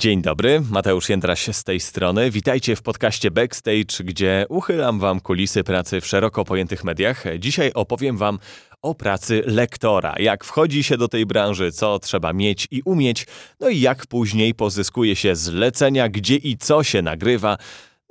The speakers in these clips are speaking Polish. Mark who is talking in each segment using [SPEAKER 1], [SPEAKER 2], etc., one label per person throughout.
[SPEAKER 1] Dzień dobry, Mateusz Jędraś z tej strony. Witajcie w podcaście Backstage, gdzie uchylam wam kulisy pracy w szeroko pojętych mediach. Dzisiaj opowiem wam o pracy lektora, jak wchodzi się do tej branży, co trzeba mieć i umieć, no i jak później pozyskuje się zlecenia, gdzie i co się nagrywa.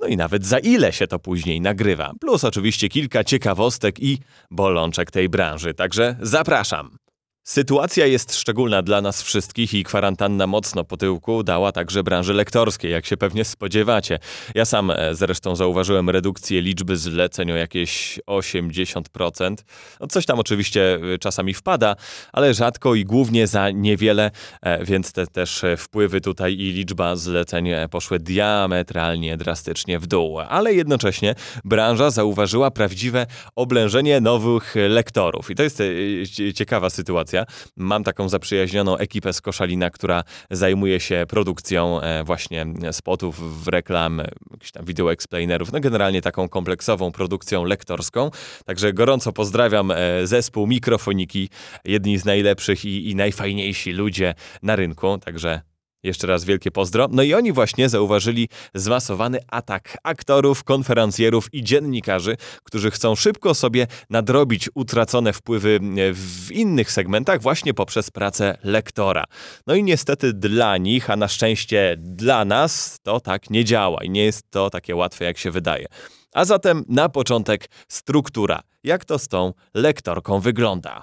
[SPEAKER 1] No i nawet za ile się to później nagrywa. Plus oczywiście kilka ciekawostek i bolączek tej branży. Także zapraszam. Sytuacja jest szczególna dla nas wszystkich i kwarantanna mocno po tyłku dała także branży lektorskiej, jak się pewnie spodziewacie. Ja sam e, zresztą zauważyłem redukcję liczby zleceń o jakieś 80%. No coś tam oczywiście e, czasami wpada, ale rzadko i głównie za niewiele, e, więc te też wpływy tutaj i liczba zleceń poszły diametralnie, drastycznie w dół. Ale jednocześnie branża zauważyła prawdziwe oblężenie nowych lektorów. I to jest ciekawa sytuacja. Mam taką zaprzyjaźnioną ekipę z Koszalina, która zajmuje się produkcją e, właśnie spotów, w reklam, jakichś tam video explainerów, no generalnie taką kompleksową produkcją lektorską. Także gorąco pozdrawiam e, zespół Mikrofoniki, jedni z najlepszych i, i najfajniejsi ludzie na rynku, także jeszcze raz wielkie pozdro. No i oni właśnie zauważyli zmasowany atak aktorów, konferencjerów i dziennikarzy, którzy chcą szybko sobie nadrobić utracone wpływy w innych segmentach właśnie poprzez pracę lektora. No i niestety dla nich, a na szczęście dla nas, to tak nie działa i nie jest to takie łatwe, jak się wydaje. A zatem na początek struktura. Jak to z tą lektorką wygląda?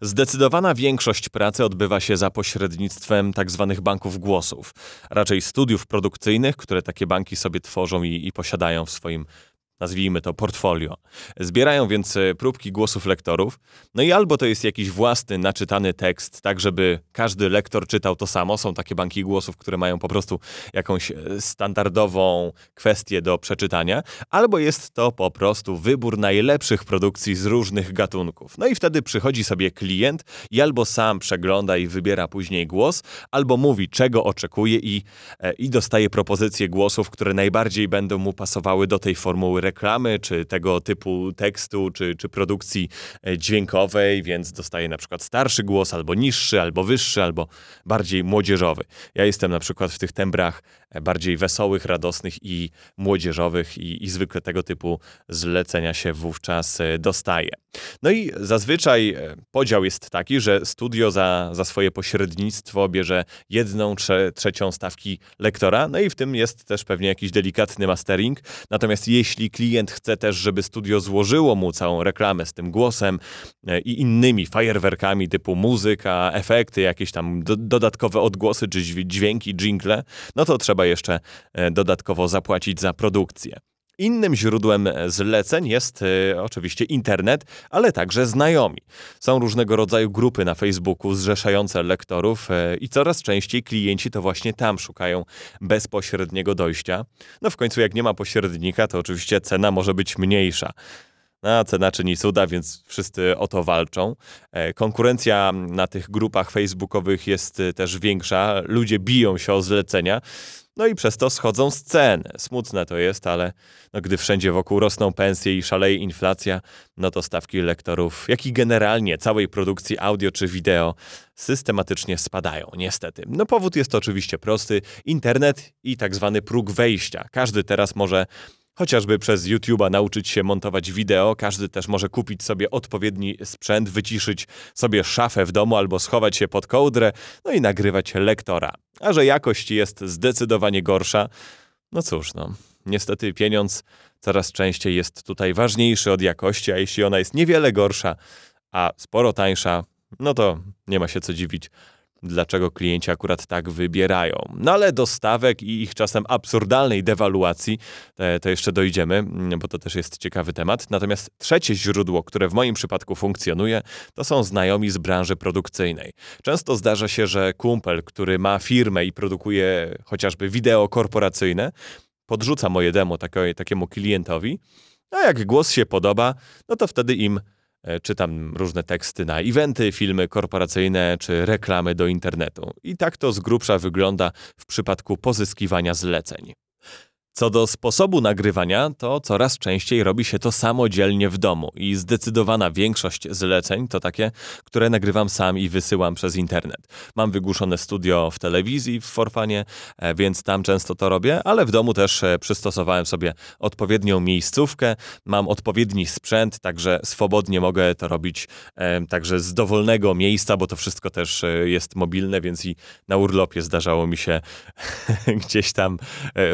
[SPEAKER 1] Zdecydowana większość pracy odbywa się za pośrednictwem tzw. Tak banków głosów, raczej studiów produkcyjnych, które takie banki sobie tworzą i, i posiadają w swoim nazwijmy to portfolio. Zbierają więc e, próbki głosów lektorów, no i albo to jest jakiś własny, naczytany tekst, tak żeby każdy lektor czytał to samo. Są takie banki głosów, które mają po prostu jakąś e, standardową kwestię do przeczytania, albo jest to po prostu wybór najlepszych produkcji z różnych gatunków. No i wtedy przychodzi sobie klient i albo sam przegląda i wybiera później głos, albo mówi, czego oczekuje i, e, i dostaje propozycje głosów, które najbardziej będą mu pasowały do tej formuły reklamy, czy tego typu tekstu, czy, czy produkcji e, dźwiękowej, więc dostaję na przykład starszy głos, albo niższy, albo wyższy, albo bardziej młodzieżowy. Ja jestem na przykład w tych tembrach bardziej wesołych, radosnych i młodzieżowych i, i zwykle tego typu zlecenia się wówczas e, dostaje. No i zazwyczaj podział jest taki, że studio za, za swoje pośrednictwo bierze jedną trze, trzecią stawki lektora, no i w tym jest też pewnie jakiś delikatny mastering. Natomiast jeśli klient chce też, żeby studio złożyło mu całą reklamę z tym głosem e, i innymi fajerwerkami typu muzyka, efekty, jakieś tam do, dodatkowe odgłosy czy dźwięki, jingle, no to trzeba jeszcze e, dodatkowo zapłacić za produkcję. Innym źródłem zleceń jest y, oczywiście internet, ale także znajomi. Są różnego rodzaju grupy na Facebooku zrzeszające lektorów y, i coraz częściej klienci to właśnie tam szukają bezpośredniego dojścia. No w końcu jak nie ma pośrednika, to oczywiście cena może być mniejsza. No, cena czyni cuda, więc wszyscy o to walczą. E, konkurencja na tych grupach facebookowych jest też większa. Ludzie biją się o zlecenia. No i przez to schodzą z cen. Smutne to jest, ale no, gdy wszędzie wokół rosną pensje i szaleje inflacja, no to stawki lektorów, jak i generalnie całej produkcji audio czy wideo systematycznie spadają, niestety. No powód jest oczywiście prosty: internet i tak zwany próg wejścia. Każdy teraz może Chociażby przez YouTube'a nauczyć się montować wideo, każdy też może kupić sobie odpowiedni sprzęt, wyciszyć sobie szafę w domu albo schować się pod kołdrę, no i nagrywać lektora. A że jakość jest zdecydowanie gorsza, no cóż, no, niestety pieniądz coraz częściej jest tutaj ważniejszy od jakości, a jeśli ona jest niewiele gorsza, a sporo tańsza, no to nie ma się co dziwić, dlaczego klienci akurat tak wybierają. No ale do stawek i ich czasem absurdalnej dewaluacji e, to jeszcze dojdziemy, mm, bo to też jest ciekawy temat. Natomiast trzecie źródło, które w moim przypadku funkcjonuje, to są znajomi z branży produkcyjnej. Często zdarza się, że kumpel, który ma firmę i produkuje chociażby wideo korporacyjne, podrzuca moje demo takiemu klientowi, a jak głos się podoba, no to wtedy im czytam różne teksty na eventy, filmy korporacyjne czy reklamy do internetu. I tak to z grubsza wygląda w przypadku pozyskiwania zleceń. Co do sposobu nagrywania, to coraz częściej robi się to samodzielnie w domu i zdecydowana większość zleceń to takie, które nagrywam sam i wysyłam przez internet. Mam wygłuszone studio w telewizji w Forfanie, e, więc tam często to robię, ale w domu też e, przystosowałem sobie odpowiednią miejscówkę, mam odpowiedni sprzęt, także swobodnie mogę to robić e, także z dowolnego miejsca, bo to wszystko też jest mobilne, więc i na urlopie zdarzało mi się gdzieś tam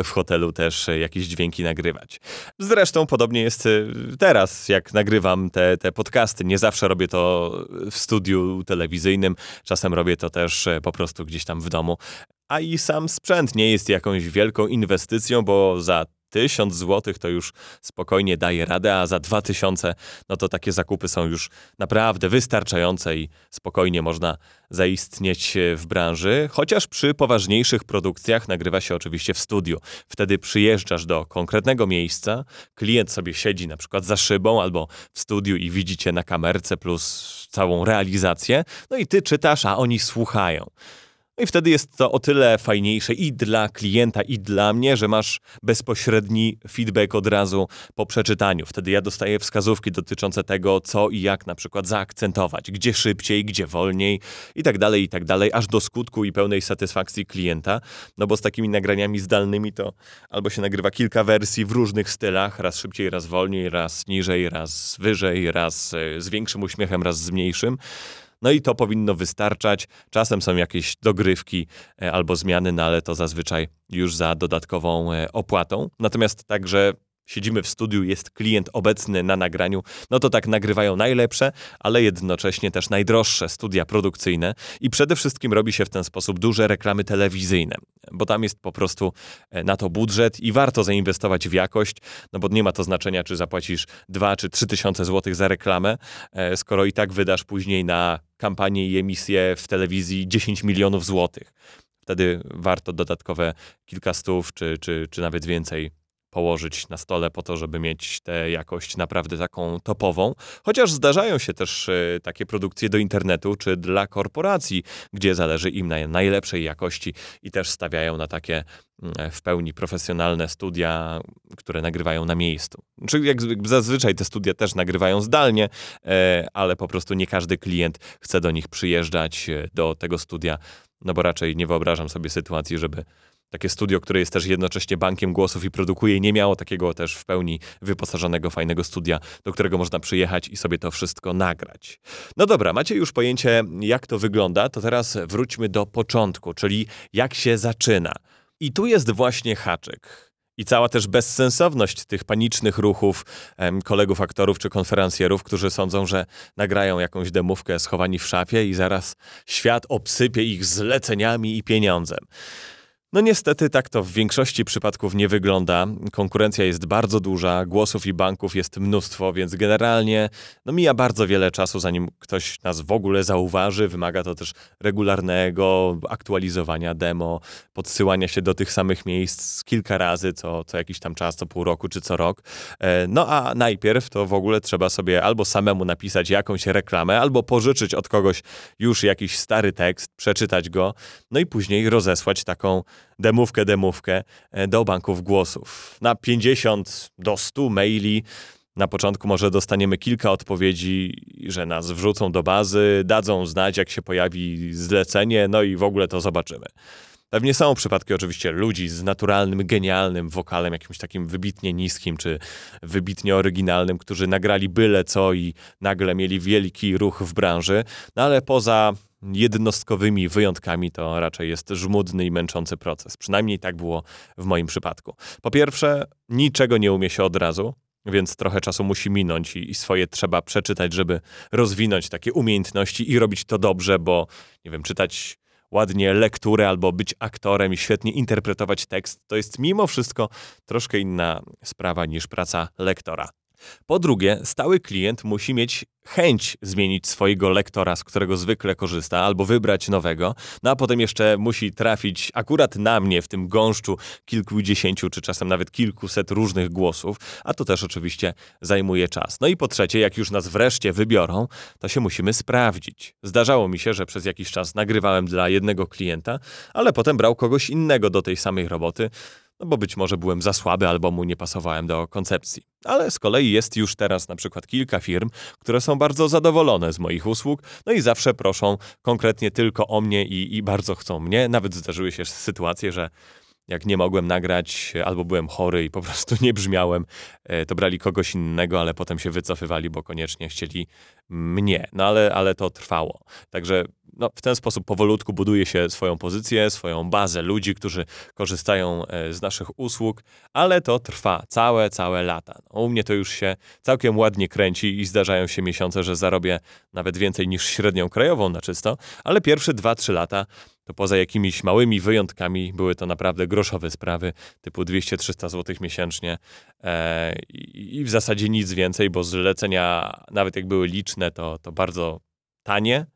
[SPEAKER 1] w hotelu też też jakieś dźwięki nagrywać. Zresztą podobnie jest y, teraz, jak nagrywam te, te podcasty. Nie zawsze robię to w studiu telewizyjnym, czasem robię to też e, po prostu gdzieś tam w domu. A i sam sprzęt nie jest jakąś wielką inwestycją, bo za 1000 zł to już spokojnie daje radę, a za 2000 no to takie zakupy są już naprawdę wystarczające i spokojnie można zaistnieć w branży, chociaż przy poważniejszych produkcjach nagrywa się oczywiście w studiu. Wtedy przyjeżdżasz do konkretnego miejsca, klient sobie siedzi na przykład za szybą albo w studiu i widzicie na kamerce plus całą realizację, no i ty czytasz, a oni słuchają. I wtedy jest to o tyle fajniejsze i dla klienta, i dla mnie, że masz bezpośredni feedback od razu po przeczytaniu. Wtedy ja dostaję wskazówki dotyczące tego, co i jak na przykład zaakcentować, gdzie szybciej, gdzie wolniej i tak dalej, i tak dalej, aż do skutku i pełnej satysfakcji klienta. No bo z takimi nagraniami zdalnymi to albo się nagrywa kilka wersji w różnych stylach, raz szybciej, raz wolniej, raz niżej, raz wyżej, raz e, z większym uśmiechem, raz z mniejszym. No i to powinno wystarczać. Czasem są jakieś dogrywki e, albo zmiany, no ale to zazwyczaj już za dodatkową e, opłatą. Natomiast także siedzimy w studiu, jest klient obecny na nagraniu, no to tak nagrywają najlepsze, ale jednocześnie też najdroższe studia produkcyjne. I przede wszystkim robi się w ten sposób duże reklamy telewizyjne, bo tam jest po prostu e, na to budżet i warto zainwestować w jakość, no bo nie ma to znaczenia, czy zapłacisz 2 czy 3 tysiące złotych za reklamę, skoro i tak wydasz później na kampanię i emisję w telewizji 10 milionów złotych. Wtedy warto dodatkowe kilka stów, czy, czy, czy nawet więcej położyć na stole po to, żeby mieć tę jakość naprawdę taką topową. Chociaż zdarzają się też e, takie produkcje do internetu czy dla korporacji, gdzie zależy im na najlepszej jakości i też stawiają na takie mm, w pełni profesjonalne studia, które nagrywają na miejscu. Czyli jak zazwyczaj te studia też nagrywają zdalnie, e, ale po prostu nie każdy klient chce do nich przyjeżdżać e, do tego studia, no bo raczej nie wyobrażam sobie sytuacji, żeby takie studio, które jest też jednocześnie bankiem głosów i produkuje, nie miało takiego też w pełni wyposażonego, fajnego studia, do którego można przyjechać i sobie to wszystko nagrać. No dobra, macie już pojęcie, jak to wygląda, to teraz wróćmy do początku, czyli jak się zaczyna. I tu jest właśnie haczyk. I cała też bezsensowność tych panicznych ruchów em, kolegów aktorów czy konferencjerów, którzy sądzą, że nagrają jakąś demówkę schowani w szafie i zaraz świat obsypie ich zleceniami i pieniądzem. No niestety tak to w większości przypadków nie wygląda. Konkurencja jest bardzo duża, głosów i banków jest mnóstwo, więc generalnie no mija bardzo wiele czasu, zanim ktoś nas w ogóle zauważy. Wymaga to też regularnego aktualizowania demo, podsyłania się do tych samych miejsc kilka razy, co, co jakiś tam czas, co pół roku czy co rok. E, no a najpierw to w ogóle trzeba sobie albo samemu napisać jakąś reklamę, albo pożyczyć od kogoś już jakiś stary tekst, przeczytać go, no i później rozesłać taką demówkę, demówkę e, do banków głosów. Na 50 do 100 maili na początku może dostaniemy kilka odpowiedzi, że nas wrzucą do bazy, dadzą znać, jak się pojawi zlecenie, no i w ogóle to zobaczymy. Pewnie są przypadki oczywiście ludzi z naturalnym, genialnym wokalem, jakimś takim wybitnie niskim czy wybitnie oryginalnym, którzy nagrali byle co i nagle mieli wielki ruch w branży, no ale poza jednostkowymi wyjątkami to raczej jest żmudny i męczący proces. Przynajmniej tak było w moim przypadku. Po pierwsze, niczego nie umie się od razu, więc trochę czasu musi minąć i, swoje trzeba przeczytać, żeby rozwinąć takie umiejętności i robić to dobrze, bo nie wiem, czytać ładnie lekturę albo być aktorem i świetnie interpretować tekst, to jest mimo wszystko troszkę inna sprawa niż praca lektora. Po drugie, stały klient musi mieć chęć zmienić swojego lektora, z którego zwykle korzysta, albo wybrać nowego, no a potem jeszcze musi trafić akurat na mnie w tym gąszczu kilkudziesięciu, czy czasem nawet kilkuset różnych głosów, a to też oczywiście zajmuje czas. No i po trzecie, jak już nas wreszcie wybiorą, to się musimy sprawdzić. Zdarzało mi się, że przez jakiś czas nagrywałem dla jednego klienta, ale potem brał kogoś innego do tej samej roboty, no bo być może byłem za słaby albo mu nie pasowałem do koncepcji. Ale z kolei jest już teraz na przykład kilka firm, które są bardzo zadowolone z moich usług, no i zawsze proszą konkretnie tylko o mnie i, i bardzo chcą mnie. Nawet zdarzyły się sytuacje, że jak nie mogłem nagrać, albo byłem chory i po prostu nie brzmiałem, e, to brali kogoś innego, ale potem się wycofywali, bo koniecznie chcieli mnie. No ale, ale to trwało. Także no, w ten sposób powolutku buduje się swoją pozycję, swoją bazę ludzi, którzy korzystają e, z naszych usług, ale to trwa całe, całe lata. No, u mnie to już się całkiem ładnie kręci i zdarzają się miesiące, że zarobię nawet więcej niż średnią krajową na czysto, ale pierwsze 2-3 lata to poza jakimiś małymi wyjątkami były to naprawdę groszowe sprawy, typu 200-300 zł miesięcznie e, i, w zasadzie nic więcej, bo zlecenia, nawet jak były liczne, to, to bardzo tanie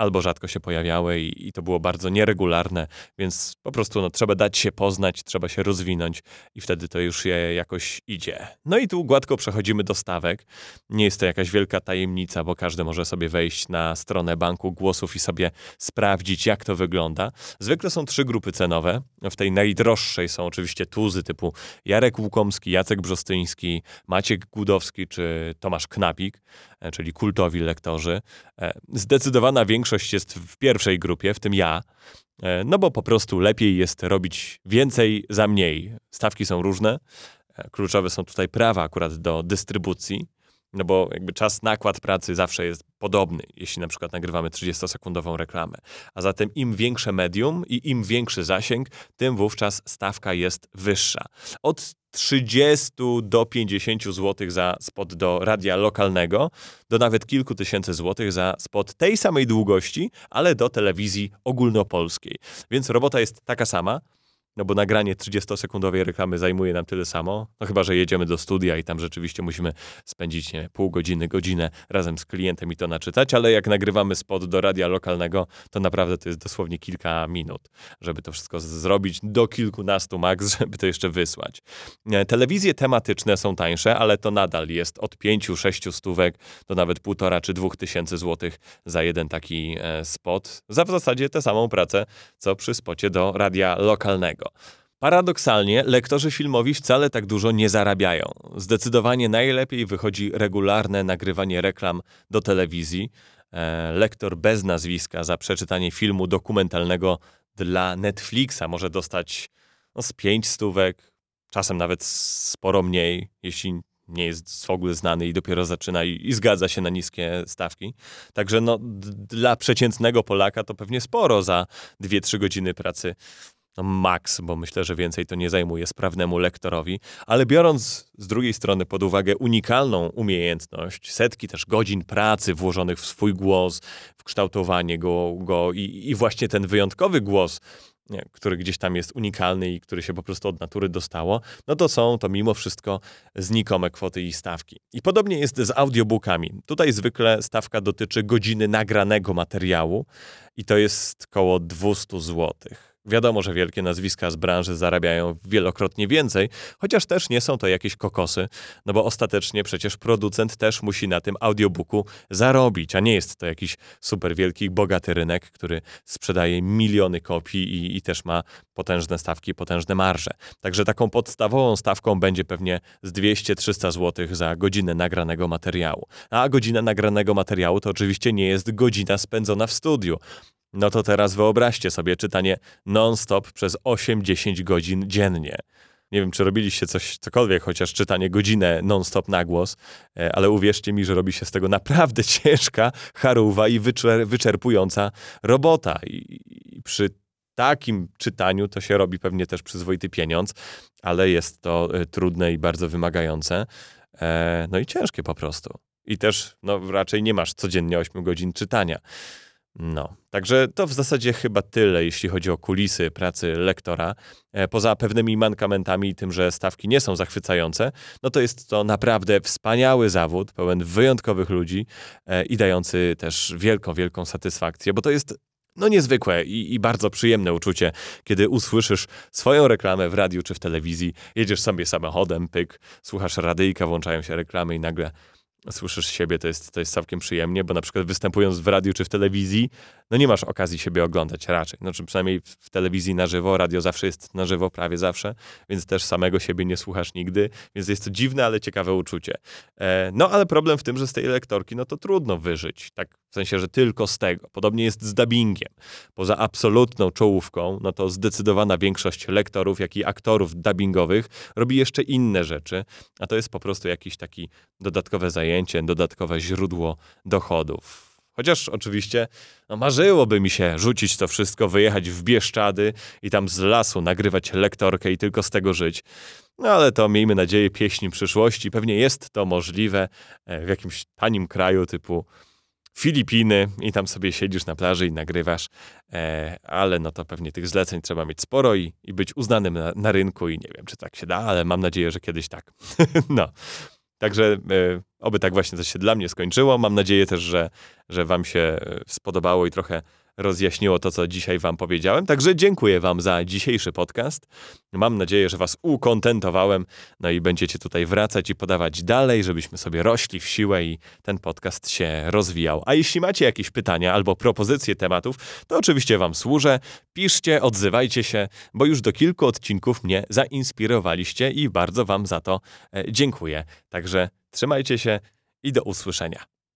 [SPEAKER 1] albo rzadko się pojawiały i, i, to było bardzo nieregularne, więc po prostu no, trzeba dać się poznać, trzeba się rozwinąć i wtedy to już je jakoś idzie. No i tu gładko przechodzimy do stawek. Nie jest to jakaś wielka tajemnica, bo każdy może sobie wejść na stronę banku głosów i sobie sprawdzić, jak to wygląda. Zwykle są trzy grupy cenowe. W tej najdroższej są oczywiście tuzy typu Jarek Łukomski, Jacek Brzostyński, Maciek Gudowski czy Tomasz Knapik, czyli kultowi lektorzy. E, zdecydowana większość jest w pierwszej grupie, w tym ja, e, no bo po prostu lepiej jest robić więcej za mniej. Stawki są różne. E, kluczowe są tutaj prawa akurat do dystrybucji, no bo jakby czas nakład pracy zawsze jest podobny, jeśli na przykład nagrywamy 30-sekundową reklamę. A zatem im większe medium i im większy zasięg, tym wówczas stawka jest wyższa. Od 30 do 50 zł za spot do radia lokalnego, do nawet kilku tysięcy złotych za spot tej samej długości, ale do telewizji ogólnopolskiej. Więc robota jest taka sama. No bo nagranie 30-sekundowej reklamy zajmuje nam tyle samo, no chyba, że jedziemy do studia i tam rzeczywiście musimy spędzić nie, pół godziny, godzinę razem z klientem i to naczytać, ale jak nagrywamy spot do radia lokalnego, to naprawdę to jest dosłownie kilka minut, żeby to wszystko zrobić, do kilkunastu max, żeby to jeszcze wysłać. E, telewizje tematyczne są tańsze, ale to nadal jest od 5-6 stówek do nawet półtora czy dwóch tysięcy złotych za jeden taki e, spot. Za w zasadzie tę samą pracę, co przy spocie do radia lokalnego. Paradoksalnie, lektorzy filmowi wcale tak dużo nie zarabiają. Zdecydowanie najlepiej wychodzi regularne nagrywanie reklam do telewizji. E, lektor bez nazwiska za przeczytanie filmu dokumentalnego dla Netflixa może dostać no, z pięć stówek, czasem nawet sporo mniej, jeśli nie jest w ogóle znany i dopiero zaczyna i, i zgadza się na niskie stawki. Także no, dla przeciętnego Polaka to pewnie sporo za 2-3 godziny pracy no maks, bo myślę, że więcej to nie zajmuje sprawnemu lektorowi, ale biorąc z drugiej strony pod uwagę unikalną umiejętność, setki też godzin pracy włożonych w swój głos, w kształtowanie go, go i, i właśnie ten wyjątkowy głos, który gdzieś tam jest unikalny i który się po prostu od natury dostało, no to są to mimo wszystko znikome kwoty i stawki. I podobnie jest z audiobookami. Tutaj zwykle stawka dotyczy godziny nagranego materiału i to jest koło 200 złotych. Wiadomo, że wielkie nazwiska z branży zarabiają wielokrotnie więcej, chociaż też nie są to jakieś kokosy, no bo ostatecznie przecież producent też musi na tym audiobooku zarobić, a nie jest to jakiś super wielki, bogaty rynek, który sprzedaje miliony kopii i, i też ma potężne stawki, potężne marże. Także taką podstawową stawką będzie pewnie z 200-300 zł za godzinę nagranego materiału. A godzina nagranego materiału to oczywiście nie jest godzina spędzona w studiu. No to teraz wyobraźcie sobie czytanie non-stop przez 8-10 godzin dziennie. Nie wiem, czy robiliście coś, cokolwiek, chociaż czytanie godzinę non-stop na głos, e, ale uwierzcie mi, że robi się z tego naprawdę ciężka, charuwa i wyczer wyczerpująca robota. I, I przy takim czytaniu to się robi pewnie też przyzwoity pieniądz, ale jest to e, trudne i bardzo wymagające. E, no i ciężkie po prostu. I też no, raczej nie masz codziennie 8 godzin czytania. No, także to w zasadzie chyba tyle, jeśli chodzi o kulisy pracy lektora. E, poza pewnymi mankamentami i tym, że stawki nie są zachwycające, no to jest to naprawdę wspaniały zawód, pełen wyjątkowych ludzi e, i dający też wielką, wielką satysfakcję, bo to jest no niezwykłe i, i, bardzo przyjemne uczucie, kiedy usłyszysz swoją reklamę w radiu czy w telewizji, jedziesz sobie samochodem, pyk, słuchasz radyjka, włączają się reklamy i nagle słyszysz siebie, to jest, to jest całkiem przyjemnie, bo na przykład występując w radiu czy w telewizji, no nie masz okazji siebie oglądać raczej. Znaczy przynajmniej w telewizji na żywo, radio zawsze jest na żywo, prawie zawsze, więc też samego siebie nie słuchasz nigdy, więc jest to dziwne, ale ciekawe uczucie. E, no ale problem w tym, że z tej lektorki, no to trudno wyżyć, tak w sensie, że tylko z tego. Podobnie jest z dubbingiem. Poza absolutną czołówką, no to zdecydowana większość lektorów, jak i aktorów dubbingowych robi jeszcze inne rzeczy, a to jest po prostu jakieś takie dodatkowe zajęcie, dodatkowe źródło dochodów. Chociaż oczywiście no, marzyłoby mi się rzucić to wszystko, wyjechać w Bieszczady i tam z lasu nagrywać lektorkę i tylko z tego żyć. No ale to miejmy nadzieję pieśni przyszłości. Pewnie jest to możliwe e, w jakimś tanim kraju typu Filipiny i tam sobie siedzisz na plaży i nagrywasz, e, ale no to pewnie tych zleceń trzeba mieć sporo i, i być uznanym na, na, rynku i nie wiem, czy tak się da, ale mam nadzieję, że kiedyś tak. no. Także e, oby tak właśnie coś się dla mnie skończyło. Mam nadzieję też, że, że wam się e, spodobało i trochę rozjaśniło to, co dzisiaj Wam powiedziałem. Także dziękuję Wam za dzisiejszy podcast. Mam nadzieję, że Was ukontentowałem, no i będziecie tutaj wracać i podawać dalej, żebyśmy sobie rośli w siłę i ten podcast się rozwijał. A jeśli macie jakieś pytania albo propozycje tematów, to oczywiście Wam służę. Piszcie, odzywajcie się, bo już do kilku odcinków mnie zainspirowaliście i bardzo Wam za to e, dziękuję. Także trzymajcie się i do usłyszenia.